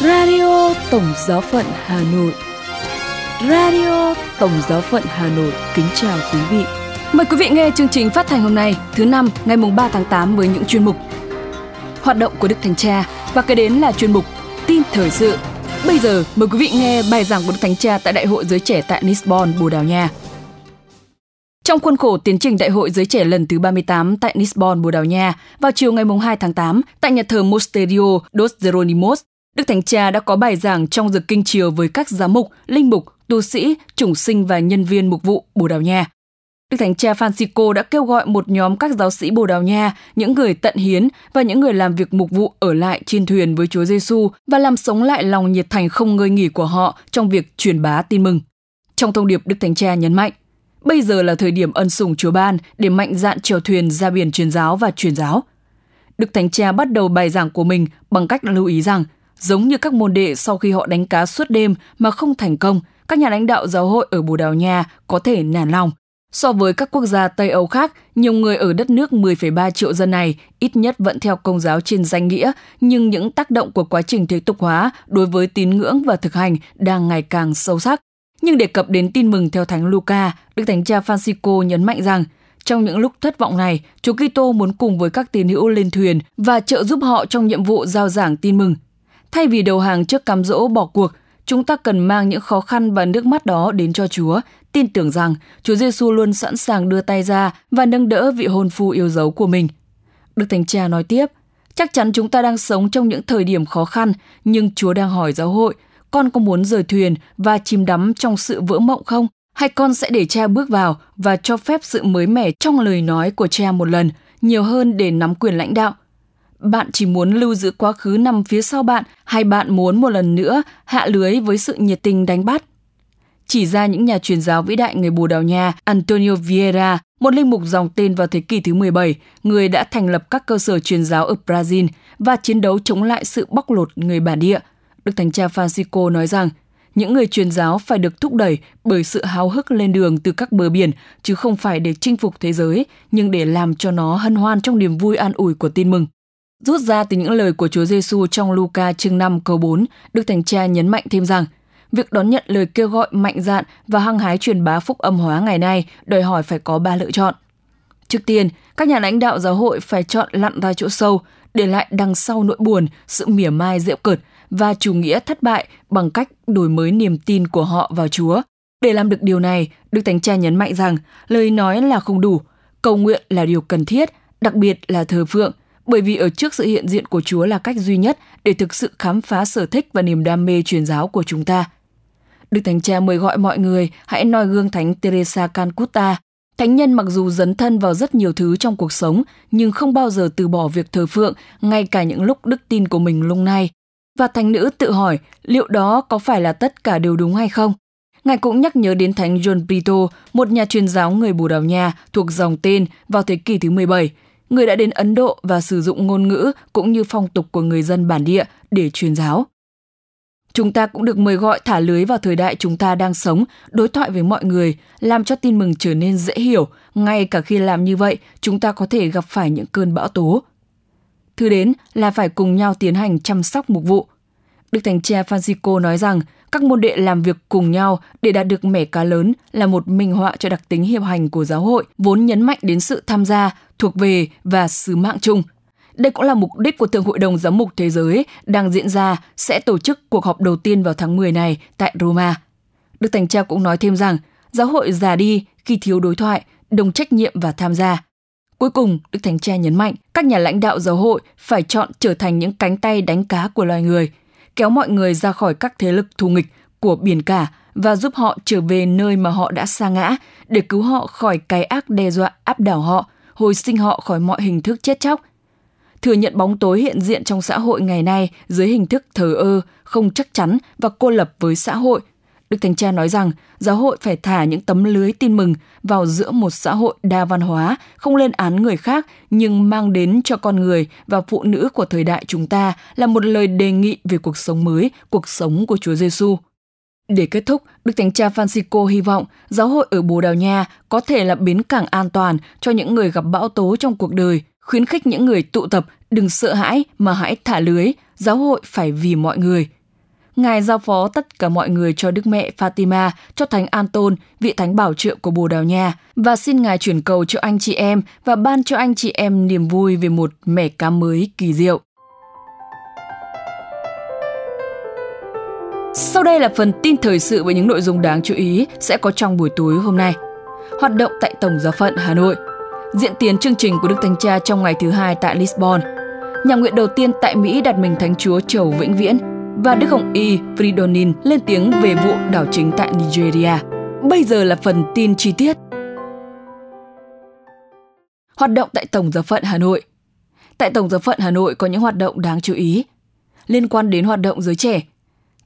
Radio Tổng Giáo phận Hà Nội Radio Tổng Giáo phận Hà Nội kính chào quý vị. Mời quý vị nghe chương trình phát thanh hôm nay, thứ năm, ngày mùng 3 tháng 8 với những chuyên mục Hoạt động của Đức Thánh Cha và kế đến là chuyên mục Tin thời sự. Bây giờ mời quý vị nghe bài giảng của Đức Thánh Cha tại Đại hội Giới Trẻ tại Lisbon, Bồ Đào Nha. Trong khuôn khổ tiến trình Đại hội Giới Trẻ lần thứ 38 tại Lisbon, Bồ Đào Nha, vào chiều ngày 2 tháng 8, tại nhà thờ Mosterio dos Jeronimos, Đức Thánh Cha đã có bài giảng trong dực kinh chiều với các giám mục, linh mục, tu sĩ, chủng sinh và nhân viên mục vụ Bồ Đào Nha. Đức Thánh Cha Francisco đã kêu gọi một nhóm các giáo sĩ Bồ Đào Nha, những người tận hiến và những người làm việc mục vụ ở lại trên thuyền với Chúa Giêsu và làm sống lại lòng nhiệt thành không ngơi nghỉ của họ trong việc truyền bá tin mừng. Trong thông điệp Đức Thánh Cha nhấn mạnh, bây giờ là thời điểm ân sủng Chúa ban để mạnh dạn chèo thuyền ra biển truyền giáo và truyền giáo. Đức Thánh Cha bắt đầu bài giảng của mình bằng cách lưu ý rằng, giống như các môn đệ sau khi họ đánh cá suốt đêm mà không thành công, các nhà lãnh đạo giáo hội ở Bồ Đào Nha có thể nản lòng. So với các quốc gia Tây Âu khác, nhiều người ở đất nước 10,3 triệu dân này ít nhất vẫn theo công giáo trên danh nghĩa, nhưng những tác động của quá trình thế tục hóa đối với tín ngưỡng và thực hành đang ngày càng sâu sắc. Nhưng đề cập đến tin mừng theo Thánh Luca, Đức Thánh Cha Francisco nhấn mạnh rằng trong những lúc thất vọng này, Chúa Kitô muốn cùng với các tín hữu lên thuyền và trợ giúp họ trong nhiệm vụ giao giảng tin mừng. Thay vì đầu hàng trước cám dỗ bỏ cuộc, chúng ta cần mang những khó khăn và nước mắt đó đến cho Chúa, tin tưởng rằng Chúa Giêsu luôn sẵn sàng đưa tay ra và nâng đỡ vị hôn phu yêu dấu của mình. Đức Thánh Cha nói tiếp, chắc chắn chúng ta đang sống trong những thời điểm khó khăn, nhưng Chúa đang hỏi giáo hội, con có muốn rời thuyền và chìm đắm trong sự vỡ mộng không? Hay con sẽ để cha bước vào và cho phép sự mới mẻ trong lời nói của cha một lần, nhiều hơn để nắm quyền lãnh đạo? Bạn chỉ muốn lưu giữ quá khứ nằm phía sau bạn hay bạn muốn một lần nữa hạ lưới với sự nhiệt tình đánh bắt? Chỉ ra những nhà truyền giáo vĩ đại người Bồ Đào Nha Antonio Vieira, một linh mục dòng tên vào thế kỷ thứ 17, người đã thành lập các cơ sở truyền giáo ở Brazil và chiến đấu chống lại sự bóc lột người bản địa. Đức Thánh cha Francisco nói rằng, những người truyền giáo phải được thúc đẩy bởi sự háo hức lên đường từ các bờ biển, chứ không phải để chinh phục thế giới, nhưng để làm cho nó hân hoan trong niềm vui an ủi của tin mừng. Rút ra từ những lời của Chúa Giêsu trong Luca chương 5 câu 4, Đức Thánh Cha nhấn mạnh thêm rằng, việc đón nhận lời kêu gọi mạnh dạn và hăng hái truyền bá phúc âm hóa ngày nay đòi hỏi phải có ba lựa chọn. Trước tiên, các nhà lãnh đạo giáo hội phải chọn lặn ra chỗ sâu, để lại đằng sau nỗi buồn, sự mỉa mai rượu cợt và chủ nghĩa thất bại bằng cách đổi mới niềm tin của họ vào Chúa. Để làm được điều này, Đức Thánh Cha nhấn mạnh rằng lời nói là không đủ, cầu nguyện là điều cần thiết, đặc biệt là thờ phượng, bởi vì ở trước sự hiện diện của Chúa là cách duy nhất để thực sự khám phá sở thích và niềm đam mê truyền giáo của chúng ta. Đức Thánh Cha mời gọi mọi người hãy noi gương Thánh Teresa Calcutta. Thánh nhân mặc dù dấn thân vào rất nhiều thứ trong cuộc sống, nhưng không bao giờ từ bỏ việc thờ phượng, ngay cả những lúc đức tin của mình lung nay. Và thánh nữ tự hỏi liệu đó có phải là tất cả đều đúng hay không? Ngài cũng nhắc nhớ đến Thánh John Brito, một nhà truyền giáo người Bồ Đào Nha thuộc dòng tên vào thế kỷ thứ 17, người đã đến Ấn Độ và sử dụng ngôn ngữ cũng như phong tục của người dân bản địa để truyền giáo. Chúng ta cũng được mời gọi thả lưới vào thời đại chúng ta đang sống, đối thoại với mọi người, làm cho tin mừng trở nên dễ hiểu, ngay cả khi làm như vậy, chúng ta có thể gặp phải những cơn bão tố. Thứ đến là phải cùng nhau tiến hành chăm sóc mục vụ. Đức Thánh Cha Francisco nói rằng các môn đệ làm việc cùng nhau để đạt được mẻ cá lớn là một minh họa cho đặc tính hiệp hành của giáo hội, vốn nhấn mạnh đến sự tham gia, thuộc về và sứ mạng chung. Đây cũng là mục đích của Thượng hội đồng Giám mục Thế giới đang diễn ra sẽ tổ chức cuộc họp đầu tiên vào tháng 10 này tại Roma. Đức Thánh Cha cũng nói thêm rằng giáo hội già đi khi thiếu đối thoại, đồng trách nhiệm và tham gia. Cuối cùng, Đức Thánh Cha nhấn mạnh các nhà lãnh đạo giáo hội phải chọn trở thành những cánh tay đánh cá của loài người, kéo mọi người ra khỏi các thế lực thù nghịch của biển cả và giúp họ trở về nơi mà họ đã sa ngã để cứu họ khỏi cái ác đe dọa áp đảo họ, hồi sinh họ khỏi mọi hình thức chết chóc. Thừa nhận bóng tối hiện diện trong xã hội ngày nay dưới hình thức thờ ơ, không chắc chắn và cô lập với xã hội. Đức Thánh Cha nói rằng giáo hội phải thả những tấm lưới tin mừng vào giữa một xã hội đa văn hóa, không lên án người khác nhưng mang đến cho con người và phụ nữ của thời đại chúng ta là một lời đề nghị về cuộc sống mới, cuộc sống của Chúa Giêsu. Để kết thúc, Đức Thánh Cha Francisco hy vọng giáo hội ở Bồ Đào Nha có thể là bến cảng an toàn cho những người gặp bão tố trong cuộc đời, khuyến khích những người tụ tập đừng sợ hãi mà hãy thả lưới, giáo hội phải vì mọi người. Ngài giao phó tất cả mọi người cho Đức Mẹ Fatima, cho Thánh Anton, vị thánh bảo trợ của Bồ Đào Nha, và xin Ngài chuyển cầu cho anh chị em và ban cho anh chị em niềm vui về một mẻ cá mới kỳ diệu. Sau đây là phần tin thời sự với những nội dung đáng chú ý sẽ có trong buổi tối hôm nay. Hoạt động tại Tổng giáo phận Hà Nội Diễn tiến chương trình của Đức Thánh Cha trong ngày thứ hai tại Lisbon Nhà nguyện đầu tiên tại Mỹ đặt mình Thánh Chúa Chầu Vĩnh Viễn và Đức Hồng Y Fridonin lên tiếng về vụ đảo chính tại Nigeria. Bây giờ là phần tin chi tiết. Hoạt động tại Tổng giáo phận Hà Nội Tại Tổng giáo phận Hà Nội có những hoạt động đáng chú ý liên quan đến hoạt động giới trẻ.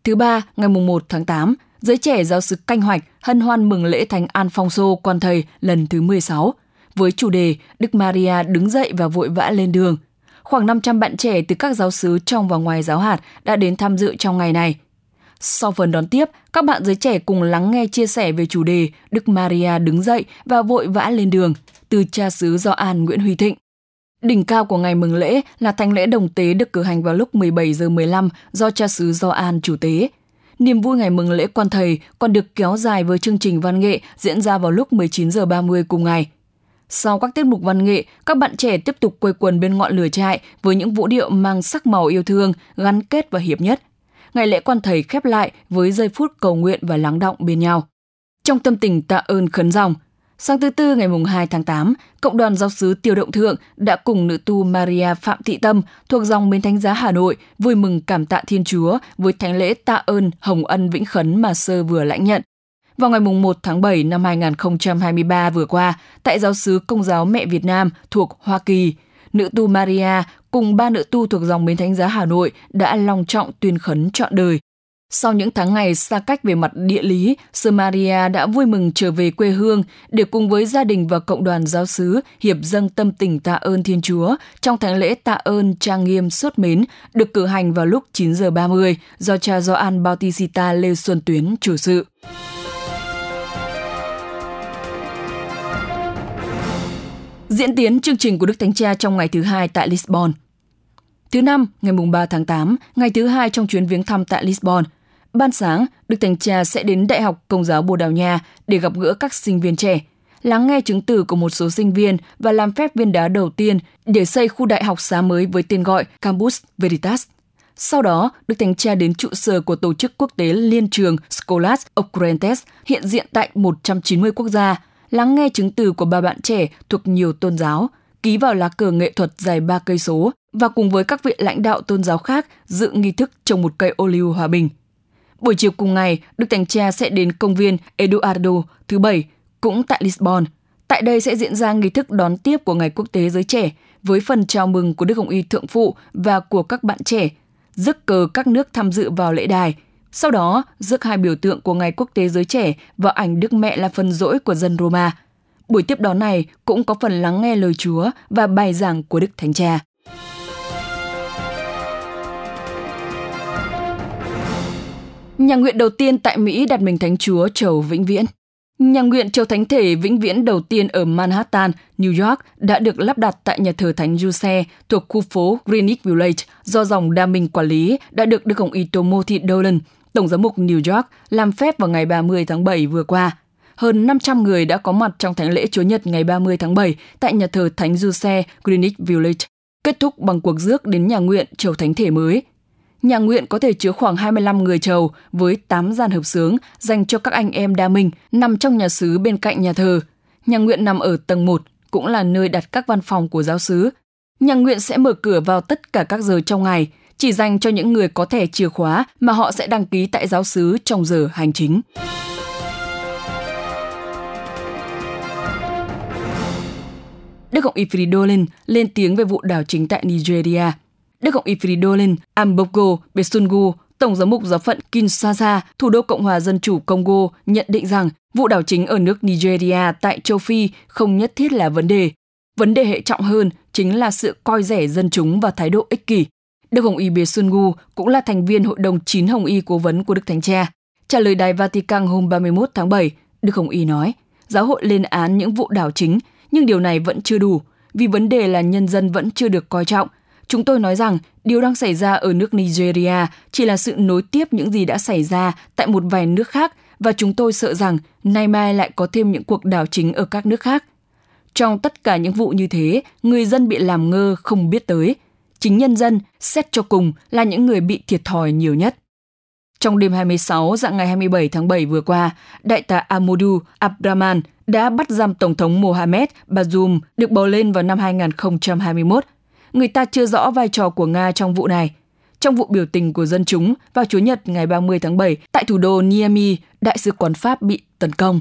Thứ ba, ngày 1 tháng 8, giới trẻ giáo sứ canh hoạch hân hoan mừng lễ Thánh An Phong Sô quan thầy lần thứ 16 với chủ đề Đức Maria đứng dậy và vội vã lên đường – khoảng 500 bạn trẻ từ các giáo sứ trong và ngoài giáo hạt đã đến tham dự trong ngày này. Sau phần đón tiếp, các bạn giới trẻ cùng lắng nghe chia sẻ về chủ đề Đức Maria đứng dậy và vội vã lên đường từ cha xứ Gioan Nguyễn Huy Thịnh. Đỉnh cao của ngày mừng lễ là thánh lễ đồng tế được cử hành vào lúc 17 giờ 15 do cha xứ Gioan chủ tế. Niềm vui ngày mừng lễ quan thầy còn được kéo dài với chương trình văn nghệ diễn ra vào lúc 19 giờ 30 cùng ngày. Sau các tiết mục văn nghệ, các bạn trẻ tiếp tục quây quần bên ngọn lửa trại với những vũ điệu mang sắc màu yêu thương, gắn kết và hiệp nhất. Ngày lễ quan thầy khép lại với giây phút cầu nguyện và lắng động bên nhau. Trong tâm tình tạ ơn khấn dòng, Sáng thứ Tư ngày 2 tháng 8, Cộng đoàn Giáo sứ Tiêu Động Thượng đã cùng nữ tu Maria Phạm Thị Tâm thuộc dòng Bến Thánh Giá Hà Nội vui mừng cảm tạ Thiên Chúa với thánh lễ tạ ơn Hồng Ân Vĩnh Khấn mà Sơ vừa lãnh nhận. Vào ngày 1 tháng 7 năm 2023 vừa qua, tại giáo sứ Công giáo Mẹ Việt Nam thuộc Hoa Kỳ, nữ tu Maria cùng ba nữ tu thuộc dòng Bến Thánh Giá Hà Nội đã long trọng tuyên khấn trọn đời. Sau những tháng ngày xa cách về mặt địa lý, Sơ Maria đã vui mừng trở về quê hương để cùng với gia đình và cộng đoàn giáo sứ hiệp dâng tâm tình tạ ơn Thiên Chúa trong tháng lễ tạ ơn trang nghiêm sốt mến được cử hành vào lúc 9 giờ 30 do cha Gioan Bautista Lê Xuân Tuyến chủ sự. Diễn tiến chương trình của Đức Thánh Cha trong ngày thứ hai tại Lisbon. Thứ năm, ngày mùng 3 tháng 8, ngày thứ hai trong chuyến viếng thăm tại Lisbon, ban sáng, Đức Thánh Cha sẽ đến Đại học Công giáo Bồ Đào Nha để gặp gỡ các sinh viên trẻ, lắng nghe chứng từ của một số sinh viên và làm phép viên đá đầu tiên để xây khu đại học xá mới với tên gọi Campus Veritas. Sau đó, Đức Thánh Cha đến trụ sở của tổ chức quốc tế liên trường Scholas Occurrentes hiện diện tại 190 quốc gia, lắng nghe chứng từ của ba bạn trẻ thuộc nhiều tôn giáo, ký vào lá cờ nghệ thuật dài 3 cây số và cùng với các vị lãnh đạo tôn giáo khác dự nghi thức trồng một cây ô liu hòa bình. Buổi chiều cùng ngày, Đức Thánh Cha sẽ đến công viên Eduardo thứ bảy, cũng tại Lisbon. Tại đây sẽ diễn ra nghi thức đón tiếp của Ngày Quốc tế Giới Trẻ với phần chào mừng của Đức Hồng Y Thượng Phụ và của các bạn trẻ, rước cờ các nước tham dự vào lễ đài – sau đó, rước hai biểu tượng của Ngày Quốc tế Giới Trẻ và ảnh Đức Mẹ là phần rỗi của dân Roma. Buổi tiếp đón này cũng có phần lắng nghe lời Chúa và bài giảng của Đức Thánh Cha. Nhà nguyện đầu tiên tại Mỹ đặt mình Thánh Chúa Chầu Vĩnh Viễn. Nhà nguyện Chầu Thánh Thể Vĩnh Viễn đầu tiên ở Manhattan, New York đã được lắp đặt tại nhà thờ Thánh Giuse thuộc khu phố Greenwich Village do dòng Đa Minh quản lý đã được Đức Hồng Y Timothy Dolan, Tổng giám mục New York làm phép vào ngày 30 tháng 7 vừa qua. Hơn 500 người đã có mặt trong thánh lễ Chúa Nhật ngày 30 tháng 7 tại nhà thờ Thánh Giuse, Greenwich Village, kết thúc bằng cuộc rước đến nhà nguyện chầu thánh thể mới. Nhà nguyện có thể chứa khoảng 25 người chầu với 8 gian hợp sướng dành cho các anh em đa minh nằm trong nhà xứ bên cạnh nhà thờ. Nhà nguyện nằm ở tầng 1, cũng là nơi đặt các văn phòng của giáo xứ. Nhà nguyện sẽ mở cửa vào tất cả các giờ trong ngày, chỉ dành cho những người có thẻ chìa khóa mà họ sẽ đăng ký tại giáo xứ trong giờ hành chính. Đức Cộng Ifridolin lên tiếng về vụ đảo chính tại Nigeria. Đức Cộng Ifridolin Ambogo Besungu, Tổng giám mục giáo phận Kinshasa, thủ đô Cộng hòa Dân chủ Congo, nhận định rằng vụ đảo chính ở nước Nigeria tại châu Phi không nhất thiết là vấn đề. Vấn đề hệ trọng hơn chính là sự coi rẻ dân chúng và thái độ ích kỷ. Đức Hồng Y Bế Xuân Gu cũng là thành viên Hội đồng chín Hồng Y cố vấn của Đức Thánh Cha. Trả lời Đài Vatican hôm 31 tháng 7, Đức Hồng Y nói, giáo hội lên án những vụ đảo chính, nhưng điều này vẫn chưa đủ, vì vấn đề là nhân dân vẫn chưa được coi trọng. chúng tôi nói rằng điều đang xảy ra ở nước Nigeria chỉ là sự nối tiếp những gì đã xảy ra tại một vài nước khác và chúng tôi sợ rằng nay mai lại có thêm những cuộc đảo chính ở các nước khác. Trong tất cả những vụ như thế, người dân bị làm ngơ không biết tới. Chính nhân dân, xét cho cùng, là những người bị thiệt thòi nhiều nhất. Trong đêm 26 dạng ngày 27 tháng 7 vừa qua, đại tá Amadou Abdraman đã bắt giam Tổng thống Mohamed Bazoum được bầu lên vào năm 2021. Người ta chưa rõ vai trò của Nga trong vụ này. Trong vụ biểu tình của dân chúng vào Chủ nhật ngày 30 tháng 7 tại thủ đô Niamey, đại sứ quán Pháp bị tấn công.